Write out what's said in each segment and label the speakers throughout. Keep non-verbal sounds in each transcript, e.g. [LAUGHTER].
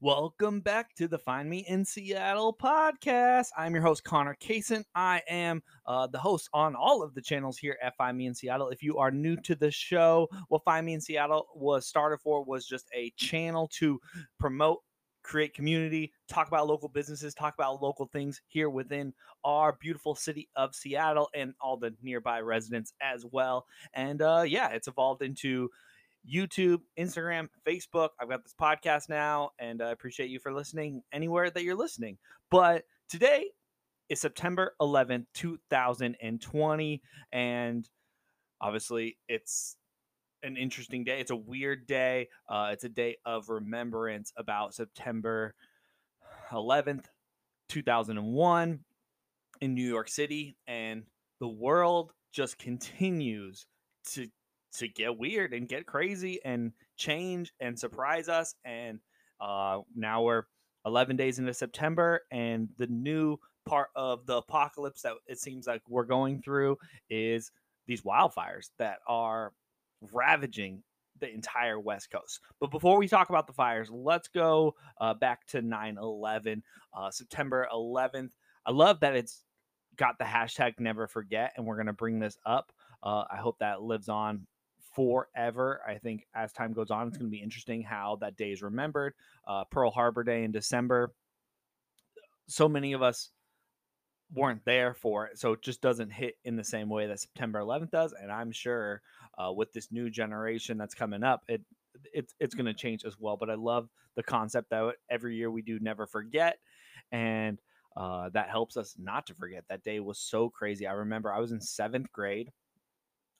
Speaker 1: Welcome back to the Find Me in Seattle podcast. I'm your host, Connor Kaysen. I am uh, the host on all of the channels here at Find Me in Seattle. If you are new to the show, what Find Me in Seattle was started for was just a channel to promote, create community, talk about local businesses, talk about local things here within our beautiful city of Seattle and all the nearby residents as well. And uh, yeah, it's evolved into YouTube, Instagram, Facebook. I've got this podcast now, and I appreciate you for listening anywhere that you're listening. But today is September 11th, 2020, and obviously it's an interesting day. It's a weird day. Uh, it's a day of remembrance about September 11th, 2001 in New York City, and the world just continues to to get weird and get crazy and change and surprise us. And uh, now we're 11 days into September, and the new part of the apocalypse that it seems like we're going through is these wildfires that are ravaging the entire West Coast. But before we talk about the fires, let's go uh, back to 9 11, uh, September 11th. I love that it's got the hashtag never forget, and we're going to bring this up. Uh, I hope that lives on forever. I think as time goes on, it's going to be interesting how that day is remembered. Uh, Pearl Harbor Day in December. So many of us weren't there for it, so it just doesn't hit in the same way that September 11th does. And I'm sure uh, with this new generation that's coming up, it it's it's going to change as well. But I love the concept that every year we do never forget, and uh, that helps us not to forget. That day was so crazy. I remember I was in seventh grade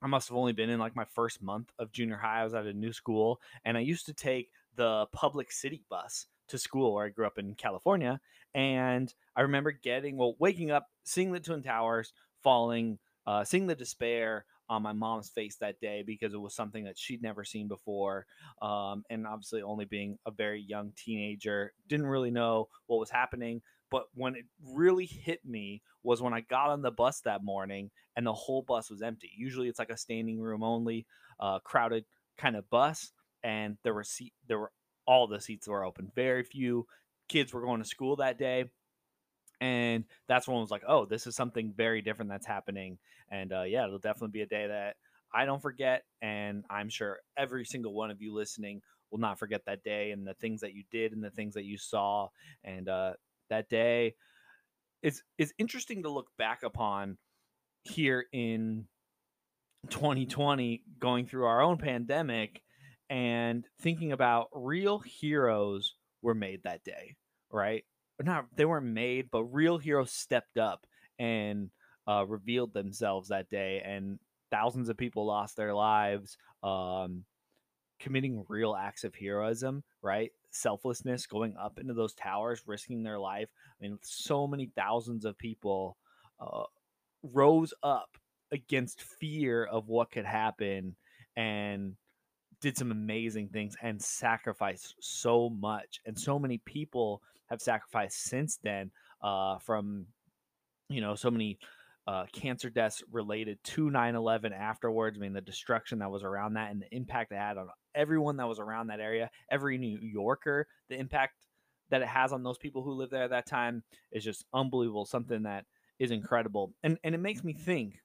Speaker 1: I must have only been in like my first month of junior high. I was at a new school and I used to take the public city bus to school where I grew up in California. And I remember getting, well, waking up, seeing the Twin Towers falling, uh, seeing the despair on my mom's face that day because it was something that she'd never seen before. Um, and obviously, only being a very young teenager, didn't really know what was happening. But when it really hit me was when I got on the bus that morning and the whole bus was empty. Usually it's like a standing room only, uh, crowded kind of bus, and there were seat there were all the seats were open. Very few kids were going to school that day. And that's when I was like, oh, this is something very different that's happening. And uh, yeah, it'll definitely be a day that I don't forget. And I'm sure every single one of you listening will not forget that day and the things that you did and the things that you saw. And uh, that day. is, it's interesting to look back upon here in 2020 going through our own pandemic and thinking about real heroes were made that day, right? not they weren't made, but real heroes stepped up and uh, revealed themselves that day, and thousands of people lost their lives um, committing real acts of heroism, right? selflessness going up into those towers, risking their life. I mean, so many thousands of people uh, rose up against fear of what could happen and did some amazing things and sacrificed so much. And so many people have sacrificed since then uh, from, you know, so many uh, cancer deaths related to 9 11 afterwards. I mean, the destruction that was around that and the impact it had on everyone that was around that area, every New Yorker, the impact that it has on those people who live there at that time is just unbelievable. Something that is incredible. And, and it makes me think,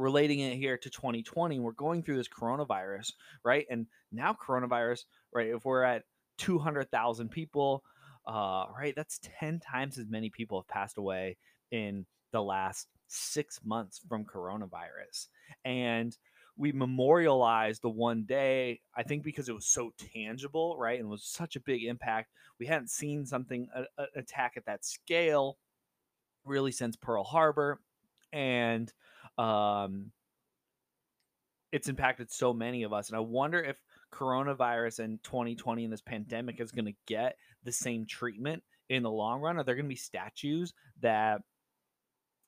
Speaker 1: relating it here to 2020, we're going through this coronavirus, right? And now, coronavirus, right? If we're at 200,000 people, uh, right, that's 10 times as many people have passed away in the last six months from coronavirus. And we memorialized the one day, I think because it was so tangible, right? And was such a big impact. We hadn't seen something, a, a attack at that scale really since Pearl Harbor. And um, it's impacted so many of us. And I wonder if coronavirus and 2020 and this pandemic is going to get the same treatment in the long run. Are there going to be statues that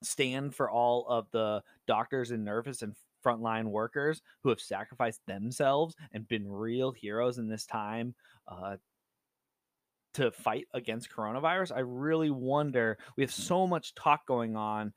Speaker 1: stand for all of the doctors and nurses and frontline workers who have sacrificed themselves and been real heroes in this time uh, to fight against coronavirus. I really wonder. We have so much talk going on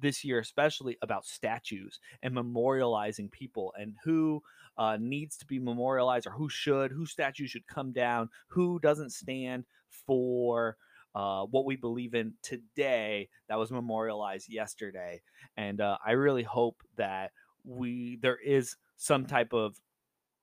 Speaker 1: this year, especially about statues and memorializing people and who uh, needs to be memorialized or who should, whose statue should come down, who doesn't stand for uh, what we believe in today that was memorialized yesterday. And uh, I really hope that we there is some type of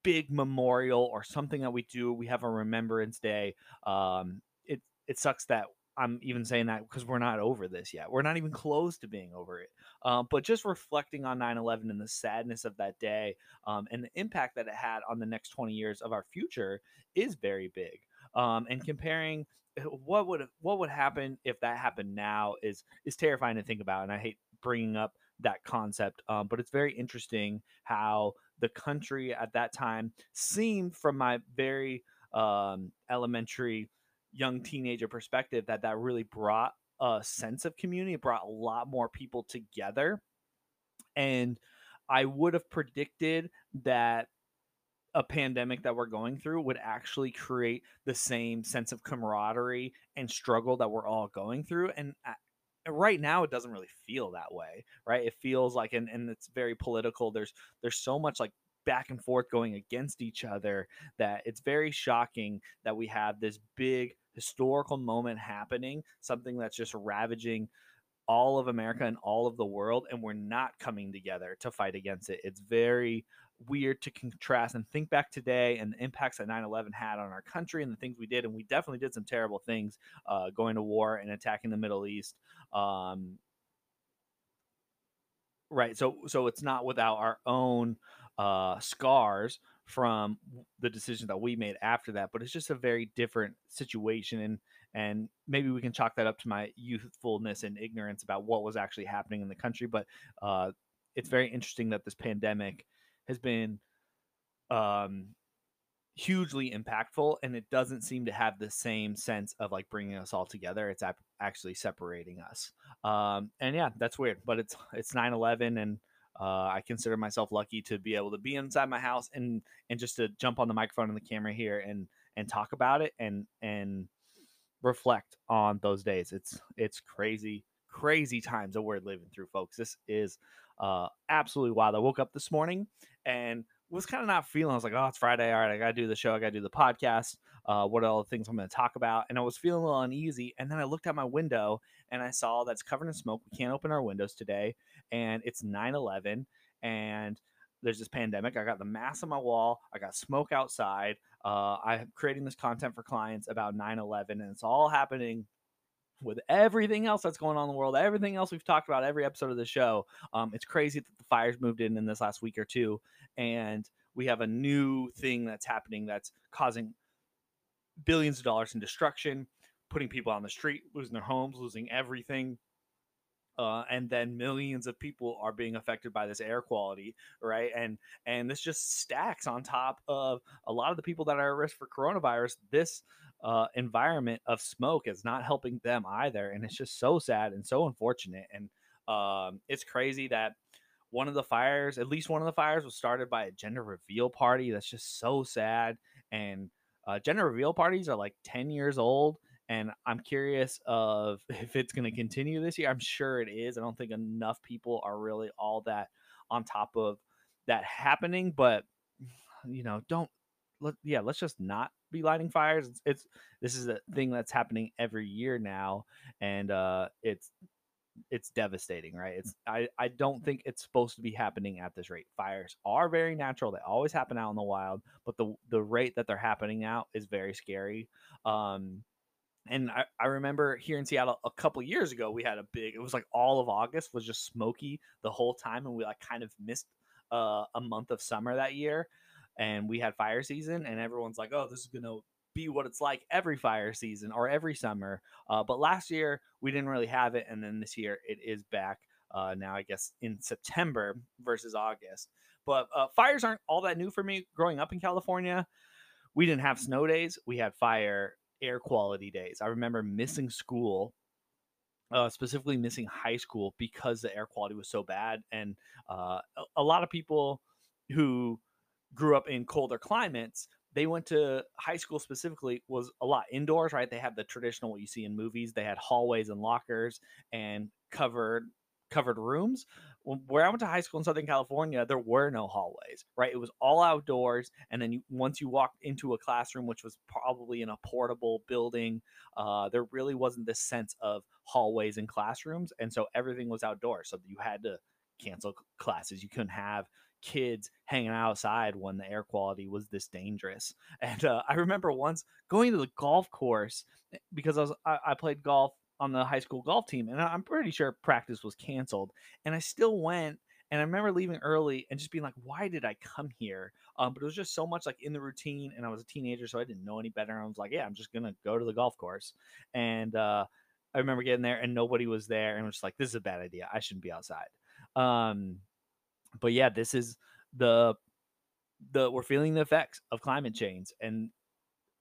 Speaker 1: big memorial or something that we do. We have a Remembrance Day. Um, it it sucks that I'm even saying that because we're not over this yet. We're not even close to being over it. Um, but just reflecting on 9 11 and the sadness of that day um, and the impact that it had on the next 20 years of our future is very big. Um, and [LAUGHS] comparing eh, what would what would happen if that happened now is is terrifying to think about. And I hate bringing up that concept, um, but it's very interesting how the country at that time seemed, from my very um, elementary young teenager perspective that that really brought a sense of community it brought a lot more people together. And i would have predicted that a pandemic that we're going through would actually create the same sense of camaraderie and struggle that we're all going through. And right now it doesn't really feel that way right? It feels like and, and it's very political. There's there's so much like back and forth going against each other that it's very shocking that we have this big historical moment happening, something that's just ravaging all of America and all of the world, and we're not coming together to fight against it. It's very weird to contrast and think back today and the impacts that 9-11 had on our country and the things we did and we definitely did some terrible things uh, going to war and attacking the middle east um, right so so it's not without our own uh, scars from the decision that we made after that but it's just a very different situation and and maybe we can chalk that up to my youthfulness and ignorance about what was actually happening in the country but uh, it's very interesting that this pandemic has been um, hugely impactful and it doesn't seem to have the same sense of like bringing us all together. It's ap- actually separating us. Um, and yeah that's weird but it's it's 9-11 and uh, I consider myself lucky to be able to be inside my house and and just to jump on the microphone and the camera here and and talk about it and and reflect on those days. It's it's crazy, crazy times that we're living through, folks. This is uh, absolutely wild. I woke up this morning and was kind of not feeling. I was like, oh, it's Friday. All right, I got to do the show. I got to do the podcast. Uh, what are all the things I'm going to talk about? And I was feeling a little uneasy. And then I looked out my window and I saw that's covered in smoke. We can't open our windows today. And it's 9 11. And there's this pandemic. I got the mask on my wall. I got smoke outside. Uh, I'm creating this content for clients about 9 11. And it's all happening with everything else that's going on in the world, everything else we've talked about every episode of the show. Um, it's crazy that the fires moved in in this last week or two, and we have a new thing that's happening that's causing billions of dollars in destruction, putting people on the street, losing their homes, losing everything. Uh, and then millions of people are being affected by this air quality, right? And and this just stacks on top of a lot of the people that are at risk for coronavirus. This uh, environment of smoke is not helping them either, and it's just so sad and so unfortunate. And um, it's crazy that one of the fires, at least one of the fires, was started by a gender reveal party. That's just so sad. And uh, gender reveal parties are like 10 years old and i'm curious of [LAUGHS] if it's going to continue this year i'm sure it is i don't think enough people are really all that on top of that happening but you know don't let, yeah let's just not be lighting fires it's, it's this is a thing that's happening every year now and uh it's it's devastating, right? It's I, I don't think it's supposed to be happening at this rate. Fires are very natural; they always happen out in the wild, but the the rate that they're happening out is very scary. Um, and I, I remember here in Seattle a couple years ago, we had a big. It was like all of August was just smoky the whole time, and we like kind of missed uh, a month of summer that year. And we had fire season, and everyone's like, "Oh, this is gonna be what it's like every fire season or every summer. Uh, but last year we didn't really have it, and then this year it is back. Uh, now I guess in September versus August. But uh, fires aren't all that new for me. Growing up in California, we didn't have snow days. We had fire air quality days. I remember missing school uh, specifically missing high school because the air quality was so bad. And uh, a, a, lot of people who grew up in colder climates they went to high school specifically was a lot indoors, right? They had the traditional what you see in movies. They had hallways and lockers and covered covered rooms. Where I went to high school in Southern California, there were no hallways, right? It was all outdoors, and then you, once you walked into a classroom, which was probably in a portable building, uh, there really wasn't this sense of hallways and classrooms, and so everything was outdoors. So you had to cancel classes. You couldn't have kids hanging outside when the air quality was this dangerous. [LAUGHS] And uh, I remember once going to the golf course eh, because I was I, I played golf on the high school golf team, and I'm pretty sure practice was canceled. And I still went, and I remember leaving early and just being like, "Why did I come here?" Um, but it was just so much like in the routine, and I was a teenager, so I didn't know any better. I was like, "Yeah, I'm just gonna go to the golf course." And uh, I remember getting there, and nobody was there, and I was just like, "This is a bad idea. I shouldn't be outside." Um, but yeah, this is the the we're feeling the effects of climate change and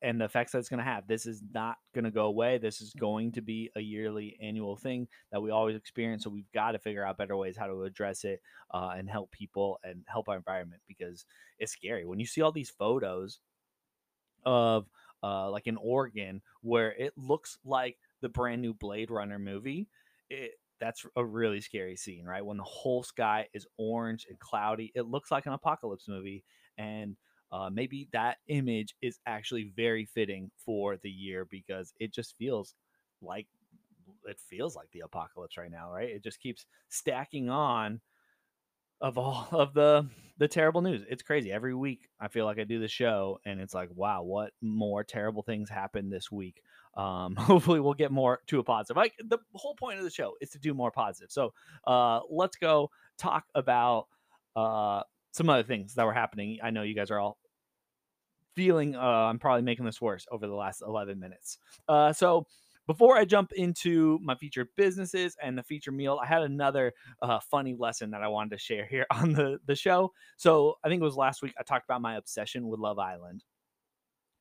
Speaker 1: and the effects that it's going to have. This is not going to go away. This is going to be a yearly annual thing that we always experience. So we've got to figure out better ways how to address it uh, and help people and help our environment because it's scary when you see all these photos of uh, like in Oregon where it looks like the brand new Blade Runner movie. It, that's a really scary scene, right? When the whole sky is orange and cloudy, it looks like an apocalypse movie, and uh, maybe that image is actually very fitting for the year because it just feels like it feels like the apocalypse right now, right? It just keeps stacking on of all [LAUGHS] of the the terrible news. It's crazy. Every week I feel like I do the show and it's like, wow, what more terrible things happened this week? Um, [LAUGHS] hopefully we'll get more to a positive. Like the whole point of the show is to do more positive. So uh, let's go talk about uh, some other things that were happening. I know you guys are all feeling uh, I'm probably making this worse over the last 11 minutes. Uh, so before I jump into my featured businesses and the feature meal, I had another uh, funny lesson that I wanted to share here [LAUGHS] on the, the show. So I think it was last week I talked about my obsession with Love Island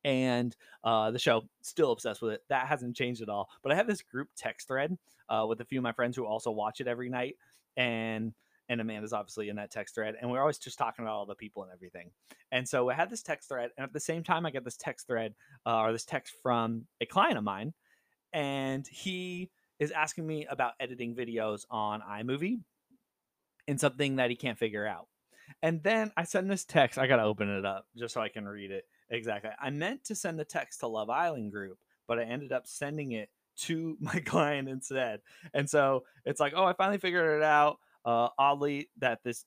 Speaker 1: and uh, the show still obsessed with it that hasn't changed at all but i have this group text thread uh, with a few of my friends who also watch it every night and and amanda's obviously in that text thread and we're always just talking about all the people and everything and so i had this text thread and at the same time i get this text thread uh, or this text from a client of mine and he is asking me about editing videos on iMovie and something that he can't figure out. And then I send this text. I got to open it up just so I can read it exactly. I meant to send the text to Love Island group, but I ended up sending it to [LAUGHS] my client instead. And so it's like, oh, I finally figured it out. Uh, oddly, that this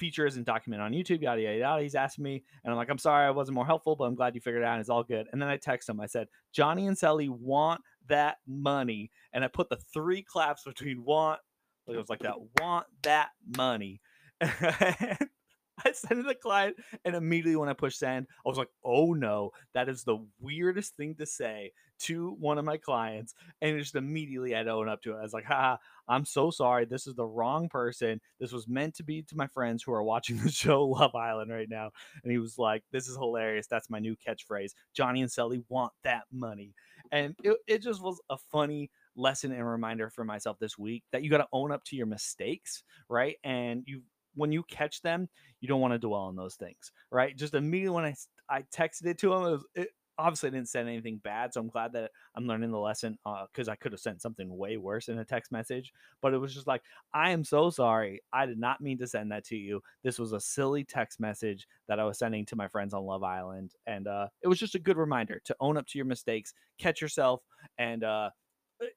Speaker 1: feature isn't documented on YouTube, yada, yada, yada. He's asking me, and I'm like, I'm sorry I wasn't more helpful, but I'm glad you figured it out. It's all good. And then I text him. I said, Johnny and Sally want that money. And I put the three claps between want, it was like that, want that money. [LAUGHS] I sent it to the client, and immediately when I pushed send, I was like, "Oh no, that is the weirdest thing to say to one of my clients." And just immediately I had to own up to it. I was like, "Ha, I'm so sorry. This is the wrong person. This was meant to be to my friends who are watching the [LAUGHS] show Love Island right now." And he was like, "This is hilarious. That's my new catchphrase. Johnny and Sally want that money." And it, it just was a funny lesson and reminder for myself this week that you got to own up to your mistakes, right? And you when you catch them, you don't want to dwell on those things, right? Just immediately when I I texted it to him, it, was, it obviously I didn't send anything bad, so I'm glad that I'm learning the lesson because uh, I could have sent something way worse in a text message. But it was just like, I am so sorry. I did not mean to send that to you. This was a silly text message that I was sending to my friends on Love Island, and uh, it was just a good reminder to own up to your mistakes, catch yourself, and uh,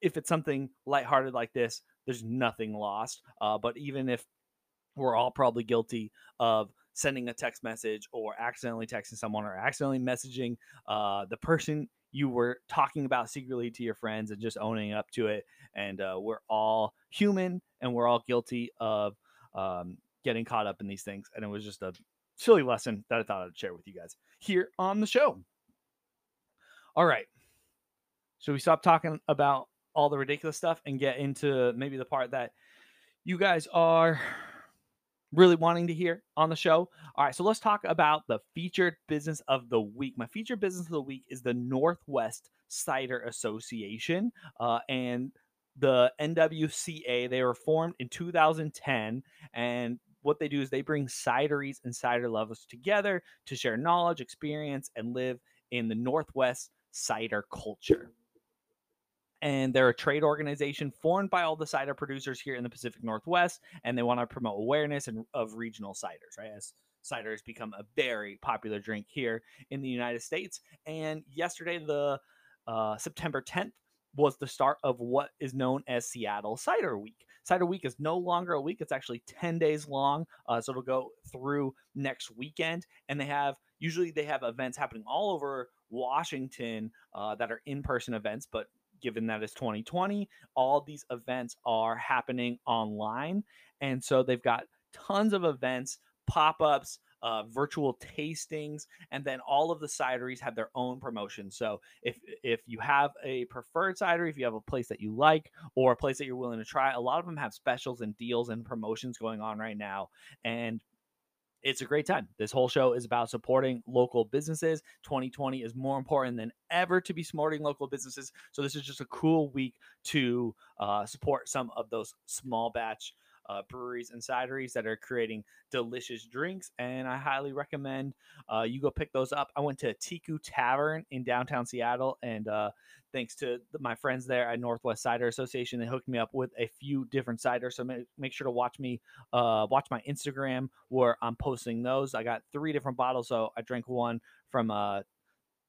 Speaker 1: if it's something lighthearted like this, there's nothing lost. Uh, but even if we're all probably guilty of sending a text message or accidentally texting someone or accidentally messaging uh, the person you were talking about secretly to your friends and just owning up to it. And uh, we're all human and we're all guilty of um, getting caught up in these things. And it was just a silly lesson that I thought I'd share with you guys here on the show. All right. Should we stop talking about all the ridiculous stuff and get into maybe the part that you guys are really wanting to hear on the show. All right, so let's talk about the featured business of the week. My featured business of the week is the Northwest Cider Association, uh, and the NWCA. They were formed in 2010, and what they do is they bring cideries and cider lovers together to share knowledge, experience, and live in the Northwest cider culture. And they're a trade organization formed by all the cider producers here in the Pacific Northwest, and they want to promote awareness and of regional ciders, right? As cider has become a very popular drink here in the United States. And yesterday, the uh, September 10th, was the start of what is known as Seattle Cider Week. Cider Week is no longer a week, it's actually 10 days long. Uh, so it'll go through next weekend. And they have usually they have events happening all over Washington uh, that are in person events, but given that it's 2020, all these events are happening online. And so they've got tons of events, pop ups, uh, virtual tastings, and then all of the cideries have their own promotion. So if if you have a preferred cidery, if you have a place that you like or a place that you're willing to try, a lot of them have specials and deals and promotions going on right now. And it's a great time. This whole show is about supporting local businesses. 2020 is more important than ever to be supporting local businesses. So this is just a cool week to uh, support some of those small batch uh, breweries and cideries that are creating delicious drinks. And I highly recommend uh, you go pick those up. I went to Teku Tavern in downtown Seattle, and uh, thanks to my friends there at Northwest Cider Association, they hooked me up with a few different ciders. So make, make sure to watch me, uh, watch my Instagram where I'm posting those. I got three different bottles, so I drank one from uh,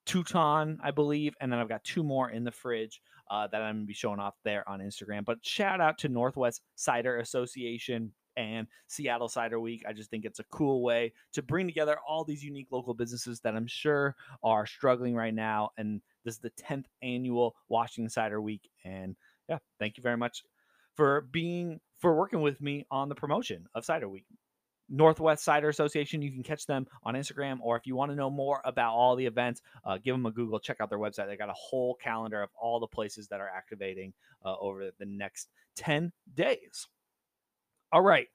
Speaker 1: Teuton, I believe, and then I've got two more in the fridge uh, that I'm gonna be showing off there on Instagram. But shout out to Northwest Cider Association and Seattle Cider Week. I just think it's a cool way to bring together all these unique local businesses that I'm sure are struggling right now. And this is the 10th annual Washington Cider Week. And yeah, thank you very much for being for working with me on the promotion of Cider Week. Northwest Cider Association. You can catch them on Instagram, or if you want to know more about all the events, uh, give them a Google. Check out their website. They got a whole calendar of all the places that are activating uh, over the next 10 days. All right.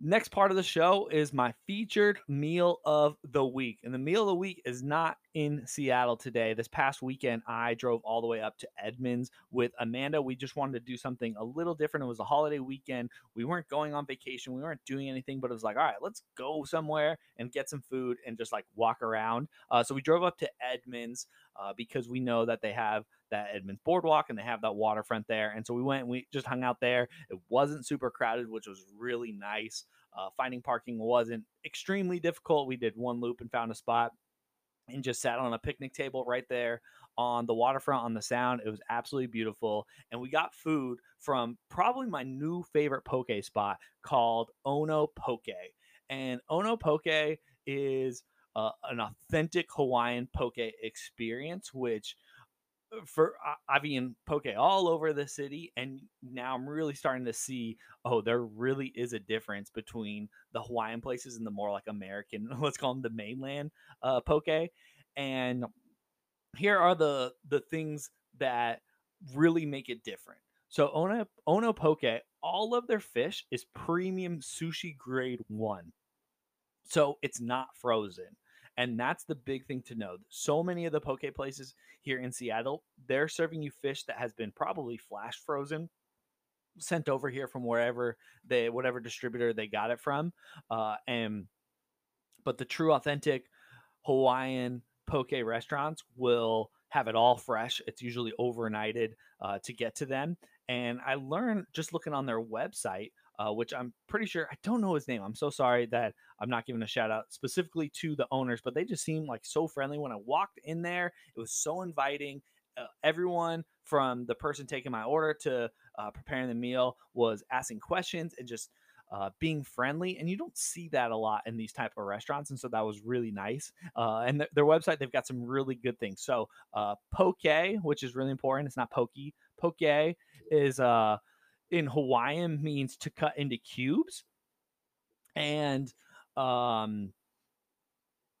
Speaker 1: Next part of the show is my featured meal of the week. And the meal of the week is not in Seattle today. This past weekend, I drove all the way up to Edmonds with Amanda. We just wanted to do something a little different. It was a holiday weekend. We weren't going on vacation, we weren't doing anything, but it was like, all right, let's go somewhere and get some food and just like walk around. Uh, so we drove up to Edmonds uh, because we know that they have that Edmonds Boardwalk and they have that waterfront there. And so we went we just hung out there. It wasn't super crowded, which was really nice. Uh, finding parking wasn't extremely difficult. We did one loop and found a spot and just sat on a picnic table right there on the waterfront on the sound. It was absolutely beautiful. And we got food from probably my new favorite poke spot called Ono Poke. And Ono Poke is uh, an authentic Hawaiian poke experience, which for I've eaten poke all over the city, and now I'm really starting to see. Oh, there really is a difference between the Hawaiian places and the more like American, [LAUGHS] let's call them the mainland uh, poke. And here are the the things that really make it different. So Ono Ono Poke, all of their fish is premium sushi grade one. So it's not frozen. And that's the big thing to know. So many of the poke places here in Seattle, they're serving you fish that has been probably flash frozen, sent over here from wherever they, whatever distributor they got it from. Uh, and, but the true authentic Hawaiian poke restaurants will have it all fresh. It's usually overnighted uh, to get to them. And I learned just looking on their website uh, which I'm pretty sure I don't know his name. I'm so sorry that I'm not giving a shout out specifically to the owners, but they just seemed like so friendly when I walked in there. It was so inviting. Uh, everyone from the person taking my order to uh, preparing the meal was asking questions and just uh, being friendly and you don't see that a lot in these type of restaurants and so that was really nice uh, and th- their website they've got some really good things so uh, poke which is really important it's not pokey poke is uh in Hawaiian means to cut into cubes. And um,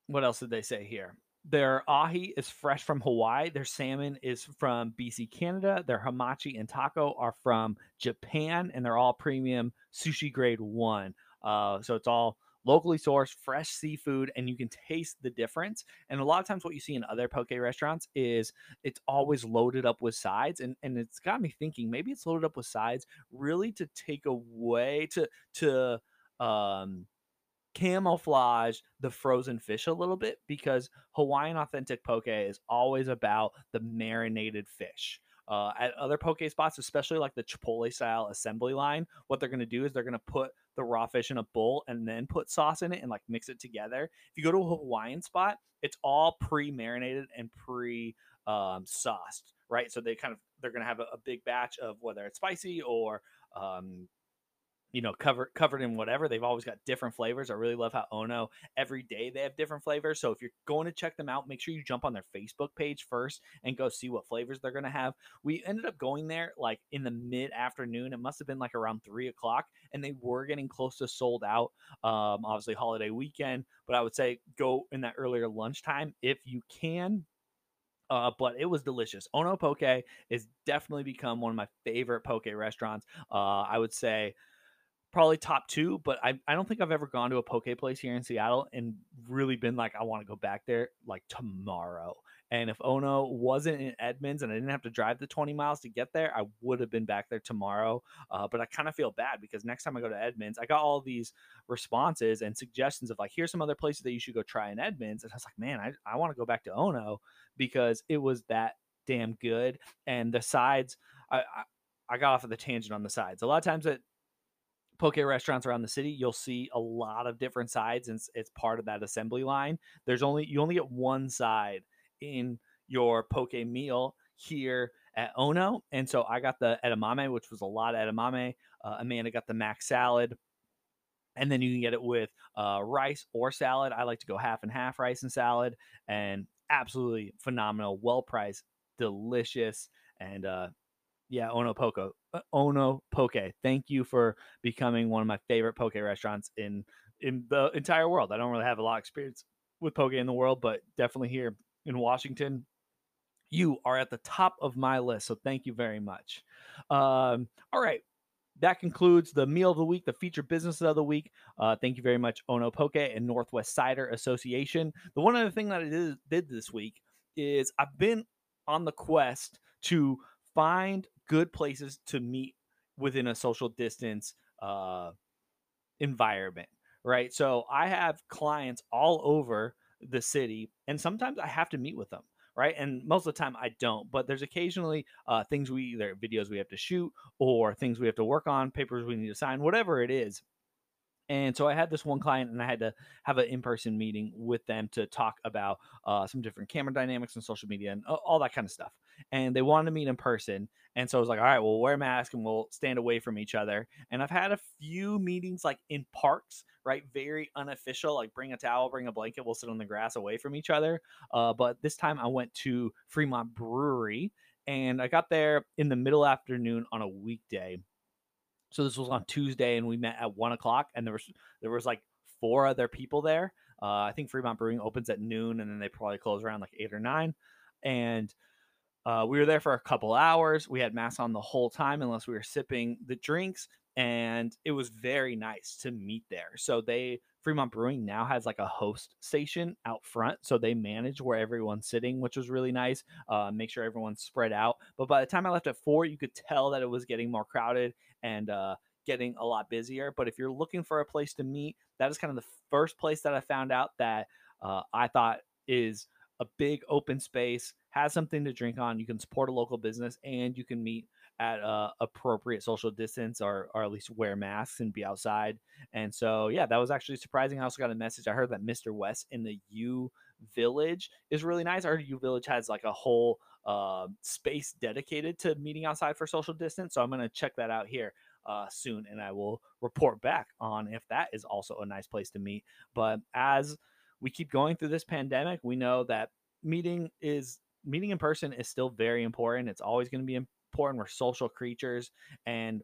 Speaker 1: what else did they say here? Their ahi is fresh from Hawaii. Their salmon is from BC, Canada. Their hamachi and tako are from Japan, and they're all premium sushi grade one. Uh, so it's all locally sourced, fresh seafood, and you can taste the difference. And a lot of times, what you see in other poke restaurants is it's always loaded up with sides, and and it's got me thinking maybe it's loaded up with sides really to take away to to um camouflage the frozen fish a little bit because Hawaiian authentic poke is always about the marinated fish. Uh, at other poke spots, especially like the Chipotle style assembly line, what they're going to do is they're going to put the raw fish in a bowl and then put sauce in it and like mix it together. If you go to a Hawaiian spot, it's all pre marinated and pre um, sauced, right? So they kind of they're to have a, a, big batch of whether it's spicy or um, you know, covered covered in whatever. They've always got different flavors. I really love how Ono every day they have different flavors. So if you're going to check them out, make sure you jump on their Facebook page first and go see what flavors they're gonna have. We ended up going there like in the mid afternoon. It must have been like around three o'clock, and they were getting close to sold out. Um, obviously holiday weekend, but I would say go in that earlier lunchtime if you can. Uh, but it was delicious. Ono Poke is definitely become one of my favorite poke restaurants. Uh, I would say probably top two, but I, I don't think I've ever gone to a poke place here in Seattle and really been like, I want to go back there like tomorrow. And if Ono wasn't in Edmonds and I didn't have to drive the 20 miles to get there, I would have been back there tomorrow. Uh, but I kind of feel bad because next time I go to Edmonds, I got all these responses and suggestions of like, here's some other places that you should go try in Edmonds. And I was like, man, I, I want to go back to Ono because it was that damn good. And the sides, I, I I got off of the tangent on the sides. A lot of times at poke restaurants around the city, you'll see a lot of different sides, and it's, part of that assembly line. There's only you only get one side in your poke meal here at Ono, and so I got the edamame, which was a lot of edamame. Uh, Amanda got the mac salad, and then you can get it with uh, rice or salad. I like to go half and half rice and salad, and absolutely phenomenal, well priced, delicious, and uh, yeah, Ono Poke, Ono Poke. Thank you for becoming one of my favorite poke restaurants in in the entire world. I don't really have a lot of experience with poke in the world, but definitely here in Washington, you are at the top of my list. So thank you very much. Um, all right. That concludes the meal of the week, the featured business of the week. Uh, thank you very much, Ono Poke and Northwest Cider Association. The one other thing that I did, did this week is I've been on the quest to find good places to meet within a social distance uh, environment, right? So I have clients all over the city, and sometimes I have to meet with them, right? And most of the time I don't, but there's occasionally uh, things we either videos we have to shoot or things we have to work on, papers we need to sign, whatever it is. And so I had this one client, and I had to have an in-person meeting with them to talk about uh, some different camera dynamics and social media and all that kind of stuff. And they wanted to meet in person, and so I was like, "All right, we'll wear a mask and we'll stand away from each other." And I've had a few meetings like in parks, right? Very unofficial, like bring a towel, bring a blanket, we'll sit on the grass away from each other. Uh, but this time I went to Fremont Brewery, and I got there in the middle afternoon on a weekday so this was on Tuesday, and we met at one o'clock, and there was there was like four other people there. Uh, I think Fremont Brewing opens at noon, and then they probably close around like eight or nine. And uh, we were there for a couple hours. We had masks on the whole time, unless we were sipping the drinks, and it was very nice to meet there. So they Fremont Brewing now has like a host station out front, so they manage where everyone's sitting, which was really nice. Uh, make sure everyone's spread out. But by the time I left at four, you could tell that it was getting more crowded and uh, getting a lot busier. But if you're looking for a place to meet, that is kind of the first place that I found out that uh, I thought is a big open space, has something to drink on. You can support a local business, and you can meet at uh, appropriate social distance or, or at least wear masks and be outside. And so, yeah, that was actually surprising. I also got a message. I heard that Mr. West in the U Village is really nice. Our U Village has like a whole uh, space dedicated to meeting outside for social distance. So I'm going to check that out here. Uh, soon, and I will report back on if that is also a nice place to meet. But as we keep going through this pandemic, we know that meeting is meeting in person is still very important. It's always going to be important. We're social creatures, and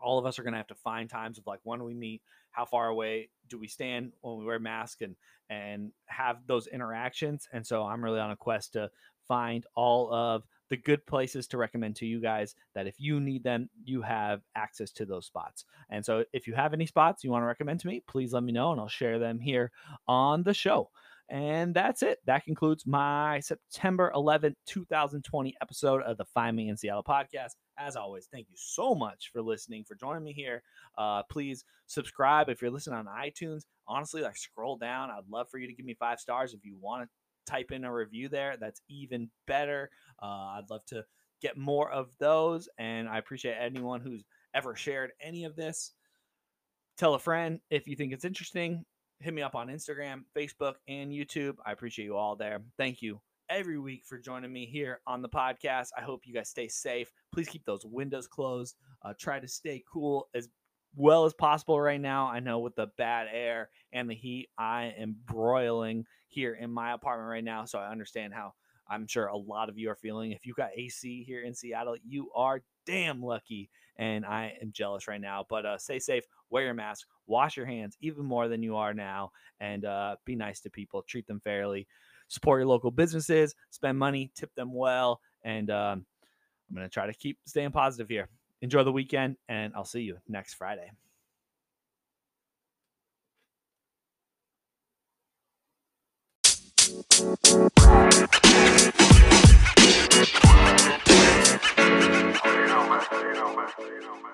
Speaker 1: all of us are going to have to find times of like when we meet, how far away do we stand when we wear masks, and and have those interactions. And so I'm really on a quest to find all of the good places to recommend to you guys that if you need them, you have access to those spots. And so if you have any spots you want to recommend to me, please let me know and I'll share them here on the show. And that's it. That concludes my September 11th, 2020 episode of the Find Me in Seattle podcast. As always, thank you so much for listening, for joining me here. Uh, please subscribe if you're listening on iTunes. Honestly, like scroll down. I'd love for you to give me five stars if you want to type in a review there. That's even better. Uh, I'd love to get more of those. And I appreciate anyone who's ever shared any of this. Tell a friend if you think it's interesting hit me up on Instagram, Facebook, and YouTube. I appreciate you all there. Thank you every week for joining me here on the podcast. I hope you guys stay safe. Please keep those windows closed. Uh, try to stay cool as well as possible right now. I know with the bad air and the heat, I am broiling here in my apartment right now. So I understand how I'm sure a lot of you are feeling. If you got AC here in Seattle, you are damn lucky. And I am jealous right now. But uh, stay safe, wear your mask, wash your hands even more than you are now, and uh, be nice to people, treat them fairly, support your local businesses, spend money, tip them well. And um, I'm going to try to keep staying positive here. Enjoy the weekend, and I'll see you next Friday. you know, man. You know, man. You know, man.